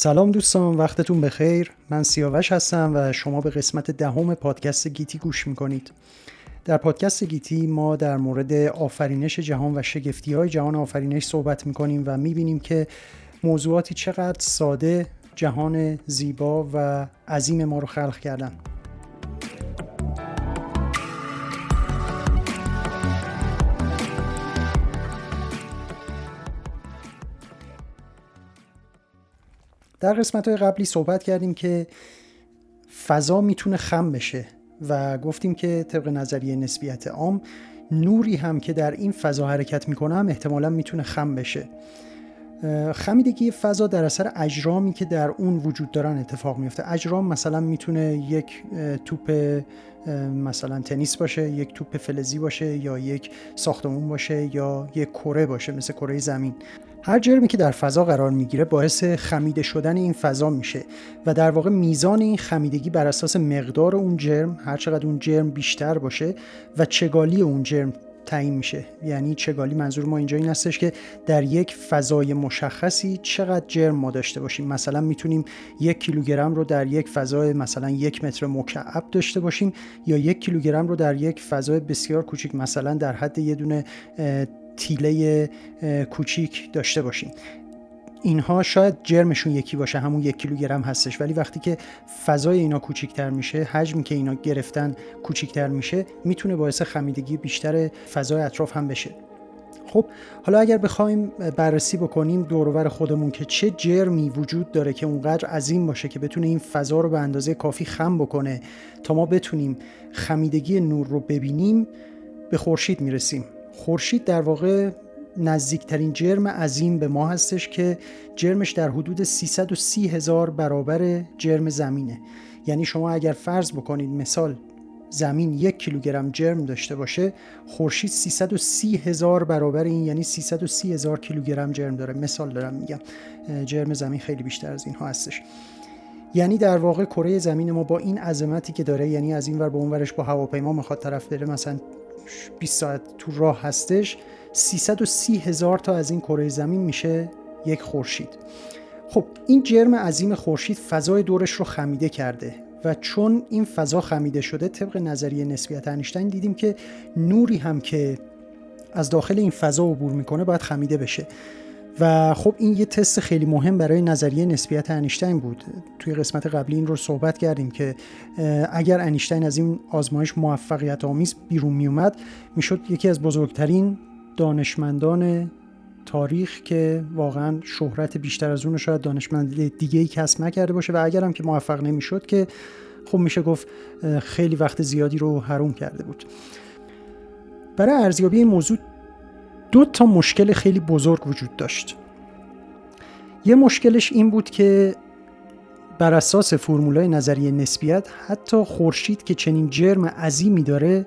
سلام دوستان وقتتون بخیر. من سیاوش هستم و شما به قسمت دهم پادکست گیتی گوش می‌کنید. در پادکست گیتی ما در مورد آفرینش جهان و شگفتی های جهان آفرینش صحبت می‌کنیم و می‌بینیم که موضوعاتی چقدر ساده جهان زیبا و عظیم ما رو خلق کردن. در قسمت های قبلی صحبت کردیم که فضا می‌تونه خم بشه و گفتیم که طبق نظریه نسبیت عام نوری هم که در این فضا حرکت می‌کنه هم احتمالا می‌تونه خم بشه. خمیدگی فضا در اثر اجرامی که در اون وجود دارن اتفاق میفته اجرام مثلا می‌تونه یک توپ مثلا تنیس باشه یک توپ فلزی باشه یا یک ساختمون باشه یا یک کره باشه مثل کره زمین. هر جرمی که در فضا قرار می‌گیره باعث خمیده شدن این فضا میشه و در واقع میزان این خمیدگی بر اساس مقدار اون جرم هر چقدر اون جرم بیشتر باشه و چگالی اون جرم تعیین میشه. یعنی چگالی منظور ما اینجا این هستش که در یک فضای مشخصی چقدر جرم ما داشته باشیم. مثلا می‌تونیم یک کیلوگرم رو در یک فضای مثلا یک متر مکعب داشته باشیم یا یک کیلوگرم رو در یک فضای بسیار کوچیک مثلا در حد یه دونه تیله کوچیک داشته باشیم. اینها شاید جرمشون یکی باشه همون یک کیلوگرم هستش. ولی وقتی که فضای اینا کوچیکتر میشه حجمی که اینا گرفتن کوچیکتر میشه می‌تونه باعث خمیدگی بیشتر فضای اطراف هم بشه. خب حالا اگر بخوایم بررسی بکنیم دورور خودمون که چه جرمی وجود داره که اونقدر عظیم باشه که بتونه این فضا رو به اندازه کافی خم بکنه تا ما بتونیم خمیدگی نور رو ببینیم به خورشید می‌رسیم. خورشید در واقع نزدیکترین جرم عظیم به ما هستش که جرمش در حدود 330 هزار برابر جرم زمینه. یعنی شما اگر فرض بکنید مثال زمین یک کیلوگرم جرم داشته باشه خورشید 330 هزار برابر این یعنی 330 هزار کیلوگرم جرم داره. مثال دارم میگم جرم زمین خیلی بیشتر از اینها هستش. یعنی در واقع کره زمین ما با این عظمتی که داره یعنی از این ور به اون ورش با هواپیما می‌خواد طرف بره مثلا 20 ساعت تو راه هستش 330 هزار تا از این کره زمین میشه یک خورشید. خب این جرم عظیم خورشید فضای دورش رو خمیده کرده و چون این فضا خمیده شده طبق نظریه نسبیت انیشتین دیدیم که نوری هم که از داخل این فضا عبور می‌کنه باید خمیده بشه. و خب این یه تست خیلی مهم برای نظریه نسبیت انیشتین بود. توی قسمت قبلی این رو صحبت کردیم که اگر انیشتین از این آزمایش موفقیت آمیز بیرون میومد می‌شد یکی از بزرگترین دانشمندان تاریخ که واقعا شهرت بیشتر از اون شاید دانشمند دیگه ای کسب نکرده باشه. و اگر هم که موفق نمی‌شد که خب میشه گفت خیلی وقت زیادی رو حروم کرده بود. برای ارزیابی این موضوع دو تا مشکل خیلی بزرگ وجود داشت. یه مشکلش این بود که بر اساس فرمولای نظریه نسبیت حتی خورشید که چنین جرم عظیمی داره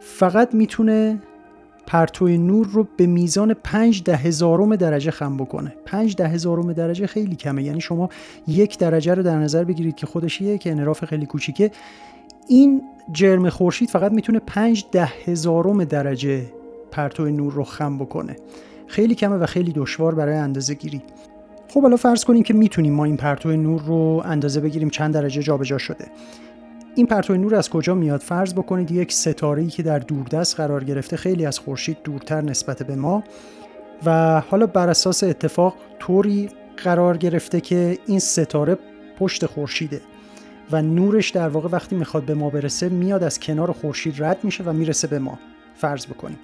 فقط می‌تونه پرتو نور رو به میزان 5 ده هزارم درجه خم بکنه. 5 ده هزارم درجه خیلی کمه. یعنی شما یک درجه رو در نظر بگیرید که خودش که انراف خیلی کوچیکه. این جرم خورشید فقط می‌تونه 5 ده هزارم درجه پرتو نور رو خم بکنه. خیلی کمه و خیلی دشوار برای اندازه گیری. خب حالا فرض کنیم که می‌تونیم ما این پرتو نور رو اندازه بگیریم چند درجه جابجا شده. این پرتو نور از کجا میاد؟ فرض بکنید یک ستاره که در دوردست قرار گرفته خیلی از خورشید دورتر نسبت به ما و حالا بر اساس اتفاق طوری قرار گرفته که این ستاره پشت خورشیده و نورش در واقع وقتی می‌خواد به ما برسه میاد از کنار خورشید رد میشه و می‌رسه به ما. فرض بکنیم.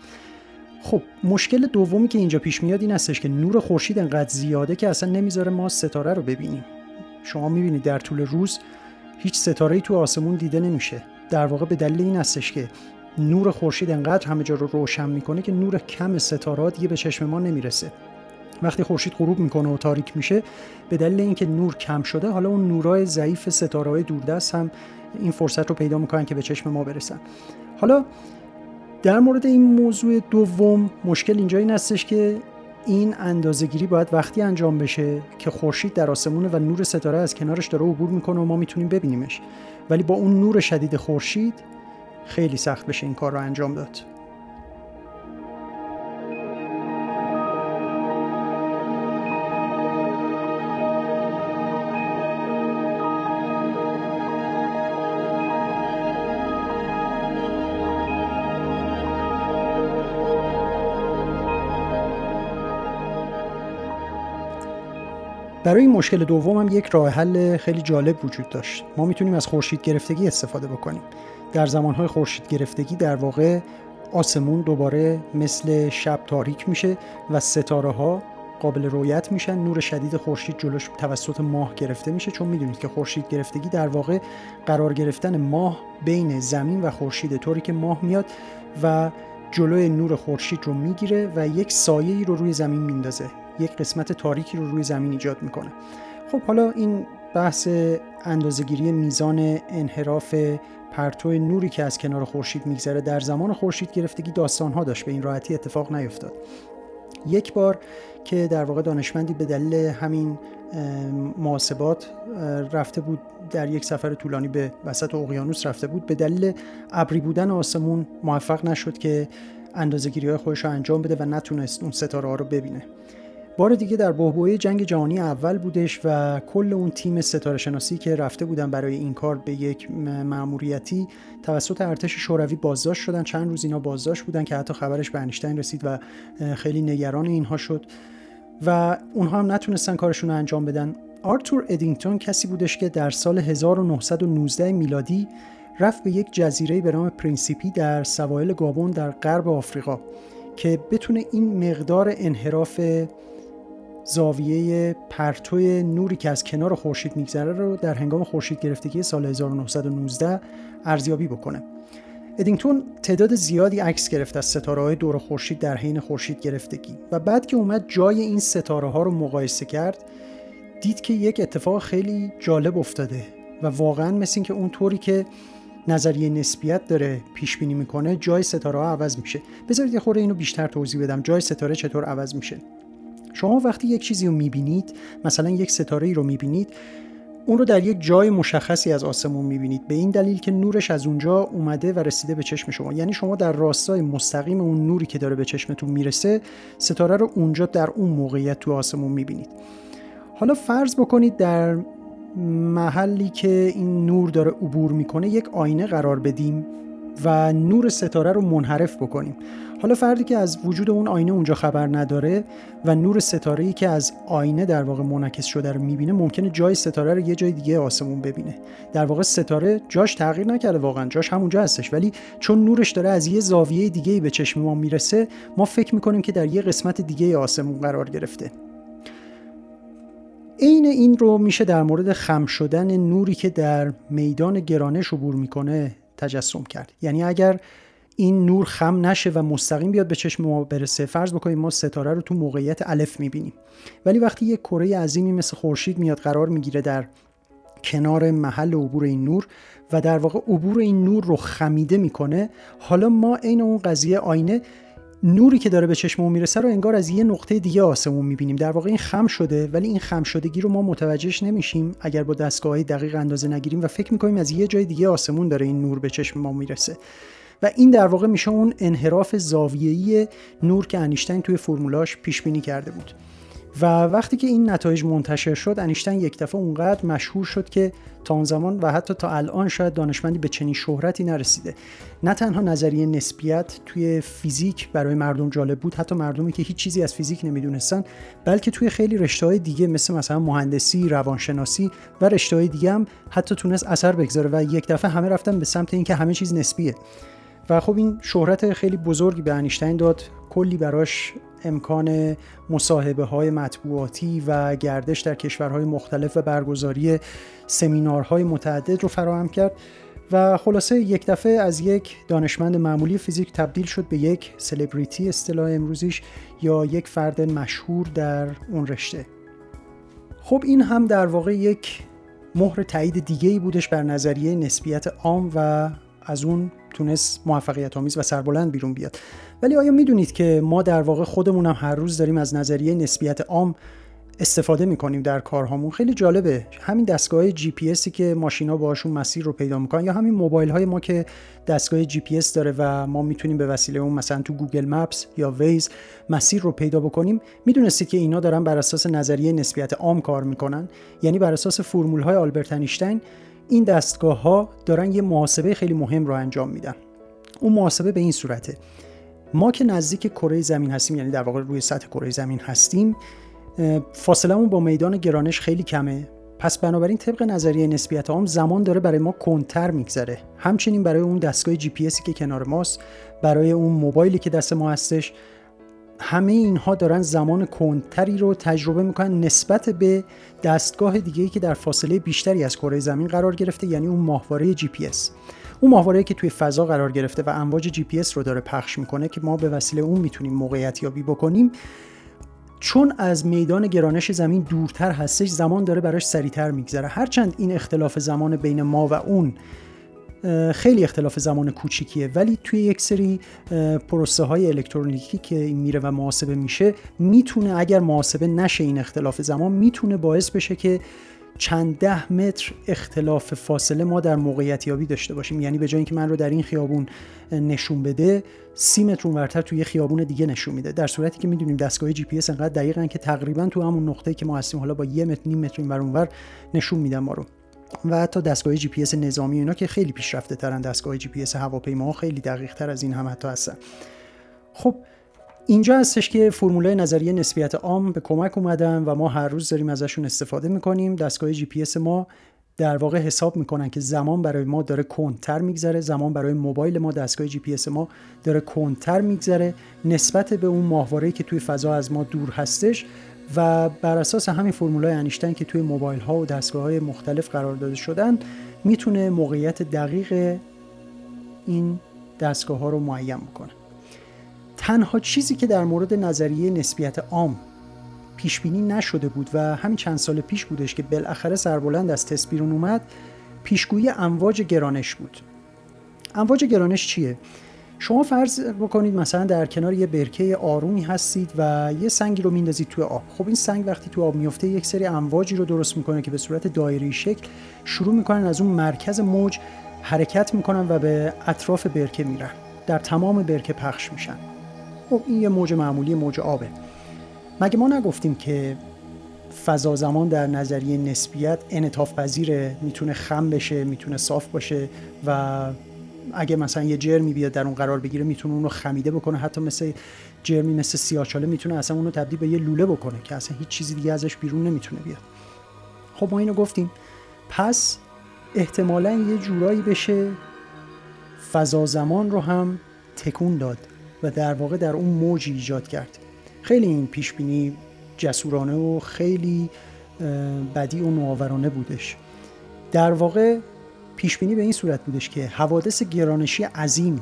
خب مشکل دومی که اینجا پیش میاد این هستش که نور خورشید انقدر زیاده که اصلا نمی‌ذاره ما ستاره رو ببینیم. شما می‌بینید در طول روز هیچ ستاره تو آسمون دیده نمیشه. در واقع به دلیل این هستش که نور خورشید انقدر همه جا رو روشن می‌کنه که نور کم ستاره دیگه به چشم ما نمی‌رسه. وقتی خورشید غروب می‌کنه و تاریک میشه به دلیل اینکه نور کم شده حالا اون نورای ضعیف ستاره دوردست هم این فرصت رو پیدا می‌کنن که به چشم ما برسن. حالا در مورد این موضوع دوم مشکل اینجا این هستش که این اندازهگیری باید وقتی انجام بشه که خورشید در آسمونه و نور ستاره از کنارش داره عبور می‌کنه و ما می‌تونیم ببینیمش. ولی با اون نور شدید خورشید خیلی سخت بشه این کار رو انجام داد. برای این مشکل دوم هم یک راه حل خیلی جالب وجود داشت. ما می‌تونیم از خورشید گرفتگی استفاده بکنیم. در زمانهای خورشید گرفتگی در واقع آسمون دوباره مثل شب تاریک میشه و ستاره ها قابل رویت میشن. نور شدید خورشید جلوش توسط ماه گرفته میشه. چون می‌دونید که خورشید گرفتگی در واقع قرار گرفتن ماه بین زمین و خورشید طوری که ماه میاد و جلوی نور خورشید رو می‌گیره و یک سایه رو روی زمین میندازه. یک قسمت تاریکی رو روی زمین ایجاد می‌کنه. خب حالا این بحث اندازهگیری میزان انحراف پرتو نوری که از کنار خورشید میگذره در زمان خورشید گرفتگی داستان ها داشت. به این راحتی اتفاق نیفتاد. یک بار که در واقع دانشمندی به دلیل همین محاسبات رفته بود در یک سفر طولانی به وسط اقیانوس رفته بود. به دلیل ابری بودن آسمون موفق نشد که اندازه‌گیری های خودش رو انجام بده و نتونست اون ستاره ها رو ببینه. بار دیگه در بحبوحه جنگ جهانی اول بودش و کل اون تیم ستاره شناسی که رفته بودن برای این کار به یک مأموریتی توسط ارتش شوروی بازداشت شدن. چند روز اینا بازداشت بودن که حتی خبرش به انیشتین رسید و خیلی نگران اینها شد و اونها هم نتونستن کارشون رو انجام بدن. آرتور ادینگتون کسی بودش که در سال 1919 میلادی رفت به یک جزیره به نام پرینسیپی در سواحل گابون در غرب آفریقا که بتونه این مقدار انحراف زاویه پرتوی نوری که از کنار خورشید میگذره رو در هنگام خورشید گرفتگی سال 1919 ارزیابی بکنه. ادینگتون تعداد زیادی عکس گرفت از ستاره های دور خورشید در حین خورشید گرفتگی و بعد که اومد جای این ستاره ها رو مقایسه کرد دید که یک اتفاق خیلی جالب افتاده و واقعا مثل که اون طوری که نظریه نسبیت داره پیش بینی می‌کنه جای ستاره ها عوض میشه. بذارید یه خورده اینو بیشتر توضیح بدم. جای ستاره چطور عوض میشه؟ شما وقتی یک چیزی رو می‌بینید مثلا یک ستاره ای رو می‌بینید اون رو در یک جای مشخصی از آسمون می‌بینید. به این دلیل که نورش از اونجا اومده و رسیده به چشم شما. یعنی شما در راستای مستقیم اون نوری که داره به چشمتون می‌رسه ستاره رو اونجا در اون موقعیت تو آسمون می‌بینید. حالا فرض بکنید در محلی که این نور داره عبور می‌کنه یک آینه قرار بدیم و نور ستاره رو منحرف بکنیم. حالا فردی که از وجود اون آینه اونجا خبر نداره و نور ستاره ای که از آینه در واقع منعکس شده رو می‌بینه ممکنه جای ستاره رو یه جای دیگه آسمون ببینه. در واقع ستاره جاش تغییر نکرده واقعا جاش همونجا هستش. ولی چون نورش داره از یه زاویه دیگه به چشم ما می‌رسه ما فکر می‌کنیم که در یه قسمت دیگه آسمون قرار گرفته. عین این رو میشه در مورد خم شدن نوری که در میدان گرانش عبور می‌کنه تجسم کرد. یعنی اگر این نور خم نشه و مستقیم بیاد به چشم ما برسه. فرض بکنیم ما ستاره رو تو موقعیت الف می‌بینیم. ولی وقتی یک کره عظیمی مثل خورشید میاد قرار می‌گیره در کنار محل عبور این نور و در واقع عبور این نور رو خمیده می‌کنه حالا ما عین اون قضیه آینه نوری که داره به چشممون می‌رسه رو انگار از یه نقطه دیگه آسمون می‌بینیم. در واقع این خم شده ولی این خم شدگی رو ما متوجهش نمیشیم اگر با دستگاه دقیق اندازه نگیریم و فکر می‌کنیم از یه جای دیگه آسمون داره این نور به چشم ما می‌رسه. و این در واقع میشه اون انحراف زاویه‌ای نور که انیشتین توی فرمولاش پیش بینی کرده بود. و وقتی که این نتایج منتشر شد انیشتین یک دفعه اونقدر مشهور شد که تا اون زمان و حتی تا الان شاید دانشمندی به چنین شهرتی نرسیده. نه تنها نظریه نسبیت توی فیزیک برای مردم جالب بود حتی مردمی که هیچ چیزی از فیزیک نمی‌دونستن بلکه توی خیلی رشته های دیگه مثل مثلا مهندسی روانشناسی و رشته های دیگه هم حتی تونست اثر بگذاره و یک دفعه همه رفتن به سمت اینکه همه چیز نسبیه. و خب این شهرت خیلی بزرگی به انیشتین داد. کلی براش امکان مصاحبه های مطبوعاتی و گردش در کشورهای مختلف و برگزاری سمینارهای متعدد رو فراهم کرد و خلاصه یک دفعه از یک دانشمند معمولی فیزیک تبدیل شد به یک سلبریتی اصطلاح امروزیش یا یک فرد مشهور در اون رشته. خب این هم در واقع یک مهر تایید دیگه ای بودش بر نظریه نسبیت عام و از اون تونست موفقیت آمیز و سربلند بیرون بیاد. ولی آیا می‌دونید که ما در واقع خودمون هم هر روز داریم از نظریه نسبیت عام استفاده می‌کنیم در کارهامون؟ خیلی جالبه. همین دستگاه جی پی اسی که ماشینا باشون مسیر رو پیدا می‌کنن یا همین موبایل های ما که دستگاه جی پی اس داره و ما می‌تونیم به وسیله اون مثلا تو Google Maps یا Waze مسیر رو پیدا بکنیم می‌دونستید که اینا دارن بر اساس نظریه نسبیت عام کار می‌کنن؟ یعنی بر اساس فرمول های آلبرت انیشتین این دستگاه ها دارن یه محاسبه خیلی مهم رو انجام میدن. اون محاسبه به این صورته. ما که نزدیک کره زمین هستیم یعنی در واقع روی سطح کره زمین هستیم فاصلمون با میدان گرانش خیلی کمه. پس بنابراین طبق نظریه نسبیت عام زمان داره برای ما کنتر میگذره. همچنین برای اون دستگاه جی پی که کنار ماست برای اون موبایلی که دست ما هستش همه اینها دارن زمان کنتری رو تجربه می‌کنن نسبت به دستگاه دیگه که در فاصله بیشتری از کره زمین قرار گرفته یعنی اون ماهواره جی پی اون ماهواره که توی فضا قرار گرفته و امواج جی پی رو داره پخش می‌کنه که ما به وسیله اون می‌تونیم موقعیت یابی بکنیم چون از میدان گرانش زمین دورتر هستش زمان داره براش سریعتر میگذره. هرچند این اختلاف زمان بین ما و اون خیلی اختلاف زمان کوچیکیه. ولی توی یک سری پروسه های الکترونیکی که این میره و محاسبه میشه می‌تونه اگر محاسبه نشه این اختلاف زمان می‌تونه باعث بشه که چند ده متر اختلاف فاصله ما در موقعیت یابی داشته باشیم. یعنی به جای اینکه من رو در این خیابون نشون بده سی متر اونورتر توی خیابون دیگه نشون میده. در صورتی که می‌دونیم دستگاه جی پی اس انقدر دقیقن که تقریبا تو همون نقطه‌ای که ما هستیم حالا با یه متر نیم متر اینور اونور نشون میدن ما رو. و حتی دستگاه جی پی اس نظامی اینا که خیلی پیشرفته ترن دستگاه جی پی اس هواپیما خیلی دقیق تر از این هم حتی هستن. خب اینجا هستش که فرمولای نظریه نسبیت عام به کمک اومدن و ما هر روز داریم ازشون استفاده می‌کنیم. دستگاه جی پی اس ما در واقع حساب می‌کنن که زمان برای ما داره کندتر میگذره زمان برای موبایل ما دستگاه جی پی اس ما داره کندتر میگذره. نسبت به اون ماهواره که توی فضا از ما دور هستش و بر اساس همین فرمولای انیشتین که توی موبایل ها و دستگاه های مختلف قرار داده شدن می‌تونه موقعیت دقیق این دستگاه ها رو معین بکنه. تنها چیزی که در مورد نظریه نسبیت عام پیش بینی نشده بود و همین چند سال پیش بودش که بالاخره سربلند از تست بیرون اومد پیشگویی امواج گرانش بود. امواج گرانش چیه؟ شما فرض بکنید مثلا در کنار یه برکه آرومی هستید و یه سنگی رو میندازید توی آب. خب این سنگ وقتی توی آب میفته یک سری امواجی رو درست می‌کنه که به صورت دایره شکل شروع می‌کنن از اون مرکز موج حرکت می‌کنن و به اطراف برکه میرن. در تمام برکه پخش میشن. خب این یه موج معمولی موج آبه. مگه ما نگفتیم که فضا زمان در نظریه نسبیت انعطاف پذیره می‌تونه خم بشه می‌تونه صاف باشه و اگه مثلا یه جرمی بیاد در اون قرار بگیره می‌تونه اونو خمیده بکنه. حتی مثل جرمی مثل سیاچاله می‌تونه اصلا اونو تبدیل به یه لوله بکنه که اصلا هیچ چیزی دیگه ازش بیرون نمی‌تونه بیاد. خب ما اینو گفتیم. پس احتمالا یه جورایی بشه فضا زمان رو هم تکون داد و در واقع در اون موجی ایجاد کرد. خیلی این پیش بینی جسورانه و خیلی بدی و نوآورانه بودش. در واقع پیش بینی به این صورت بودش که حوادث گرانشی عظیم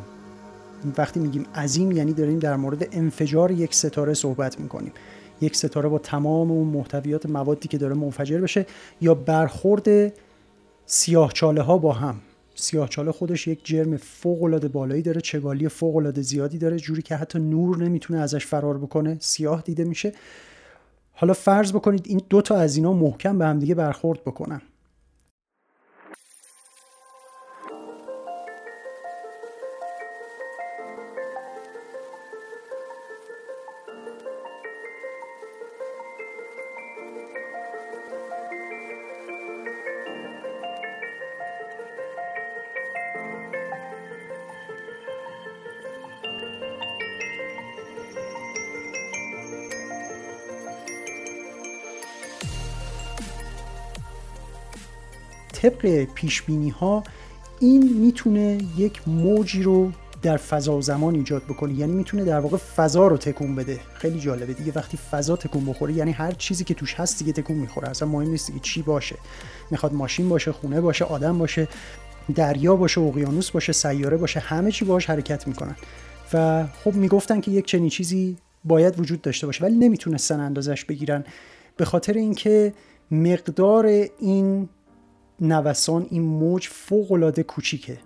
وقتی میگیم عظیم یعنی داریم در مورد انفجار یک ستاره صحبت می‌کنیم. یک ستاره با تمام اون محتویات موادی که داره منفجر بشه یا برخورد سیاهچاله ها با هم. سیاهچاله خودش یک جرم فوق العاده بالایی داره چگالی فوق العاده زیادی داره جوری که حتی نور نمی‌تونه ازش فرار بکنه سیاه دیده میشه. حالا فرض بکنید این دو تا از اینا محکم به همدیگه برخورد بکنن. طبق پیش بینی ها این می‌تونه یک موجی رو در فضا و زمان ایجاد بکنه. یعنی می‌تونه در واقع فضا رو تکون بده. خیلی جالبه دیگه. وقتی فضا تکون بخوره یعنی هر چیزی که توش هست دیگه تکون می‌خوره. اصلا مهم نیست دیگه چی باشه. می‌خواد ماشین باشه خونه باشه آدم باشه دریا باشه اقیانوس باشه سیاره باشه همه چی باش حرکت می‌کنن. و خب می‌گفتن که یک چنین چیزی باید وجود داشته باشه ولی نمی‌تونستن اندازش بگیرن. به خاطر اینکه مقدار این نوسان این موج فوق العاده کوچیکه.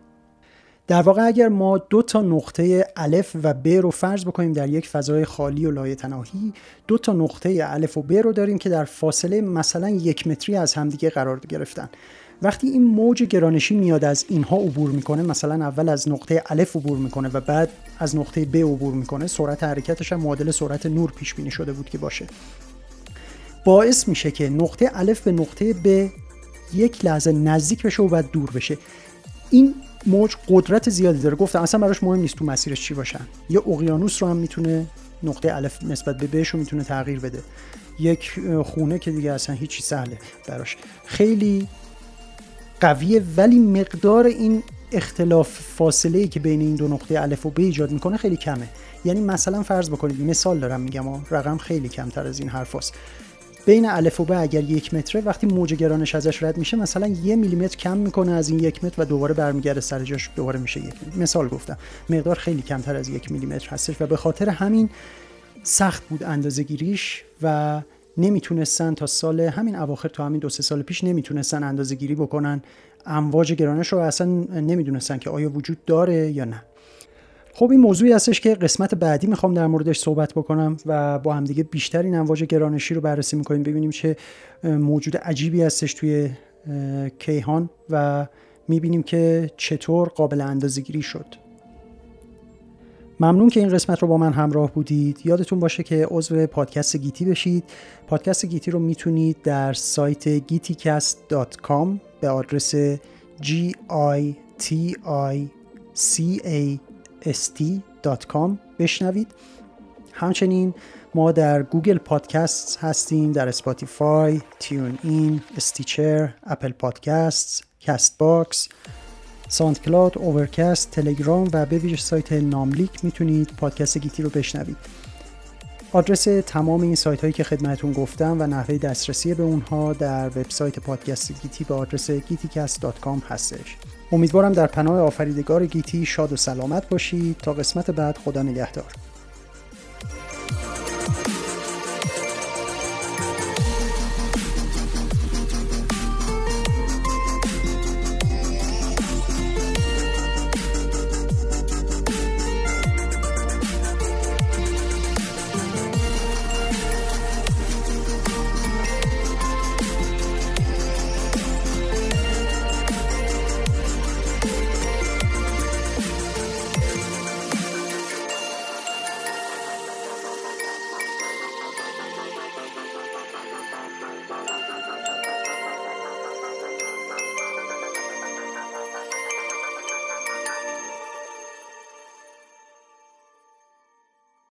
در واقع اگر ما دو تا نقطه الف و ب رو فرض بکنیم در یک فضای خالی و لایه تناهی دو تا نقطه الف و ب رو داریم که در فاصله مثلا یک متری از همدیگه قرار گرفتن. وقتی این موج گرانشی میاد از اینها عبور می‌کنه مثلا اول از نقطه الف عبور می‌کنه و بعد از نقطه ب عبور می‌کنه سرعت حرکتش هم معادل سرعت نور پیش بینی شده بود که باشه. باعث میشه که نقطه الف به نقطه ب یک لحظه نزدیک بشه و بعد دور بشه. این موج قدرت زیادی داره. گفتم اصلا براش مهم نیست تو مسیرش چی باشن. یه اقیانوس رو هم می‌تونه نقطه الف نسبت به بهش رو می‌تونه تغییر بده. یک خونه که دیگه اصلا هیچی سهله براش. خیلی قویه ولی مقدار این اختلاف فاصله ای که بین این دو نقطه الف و ب ایجاد می‌کنه خیلی کمه. یعنی مثلا فرض بکنید مثال دارم میگم رقم خیلی کمتر از این حرف هست. بین الف و ب اگر یک متره وقتی موج گرانش ازش رد میشه مثلا یه میلیمتر کم می‌کنه از این یک متر و دوباره برمیگرده سر جاش دوباره میشه یک متر. مثال گفتم مقدار خیلی کمتر از یک میلیمتر هستش و به خاطر همین سخت بود اندازه گیریش و نمی‌تونستن تا سال همین اواخر تا همین دو سه سال پیش نمی‌تونستن اندازه گیری بکنن امواج گرانش رو اصلا نمی‌دونستن که آیا وجود داره یا نه خب این موضوعی هستش که قسمت بعدی می‌خوام در موردش صحبت بکنم و با همدیگه بیشتر این امواج گرانشی رو بررسی می‌کنیم ببینیم چه موجود عجیبی هستش توی کیهان و می‌بینیم که چطور قابل اندازه‌گیری شد. ممنون که این قسمت رو با من همراه بودید. یادتون باشه که عضو پادکست گیتی بشید. پادکست گیتی رو می‌تونید در سایت giticast.com به آدرس g i t i c a s t.com بشنوید همچنین ما در Google Podcast هستیم در Spotify، TuneIn، Stitcher، Apple Podcast، Castbox، SoundCloud، Overcast، تلگرام و به ویژه سایت ناملیک می‌تونید پادکست گیتی رو بشنوید. آدرس تمام این سایت هایی که خدمتون گفتم و نحوه دسترسی به اونها در وبسایت پادکست گیتی به آدرس giticast.com هستش. امیدوارم در پناه آفریدگار گیتی شاد و سلامت باشید تا قسمت بعد خدا نگهدار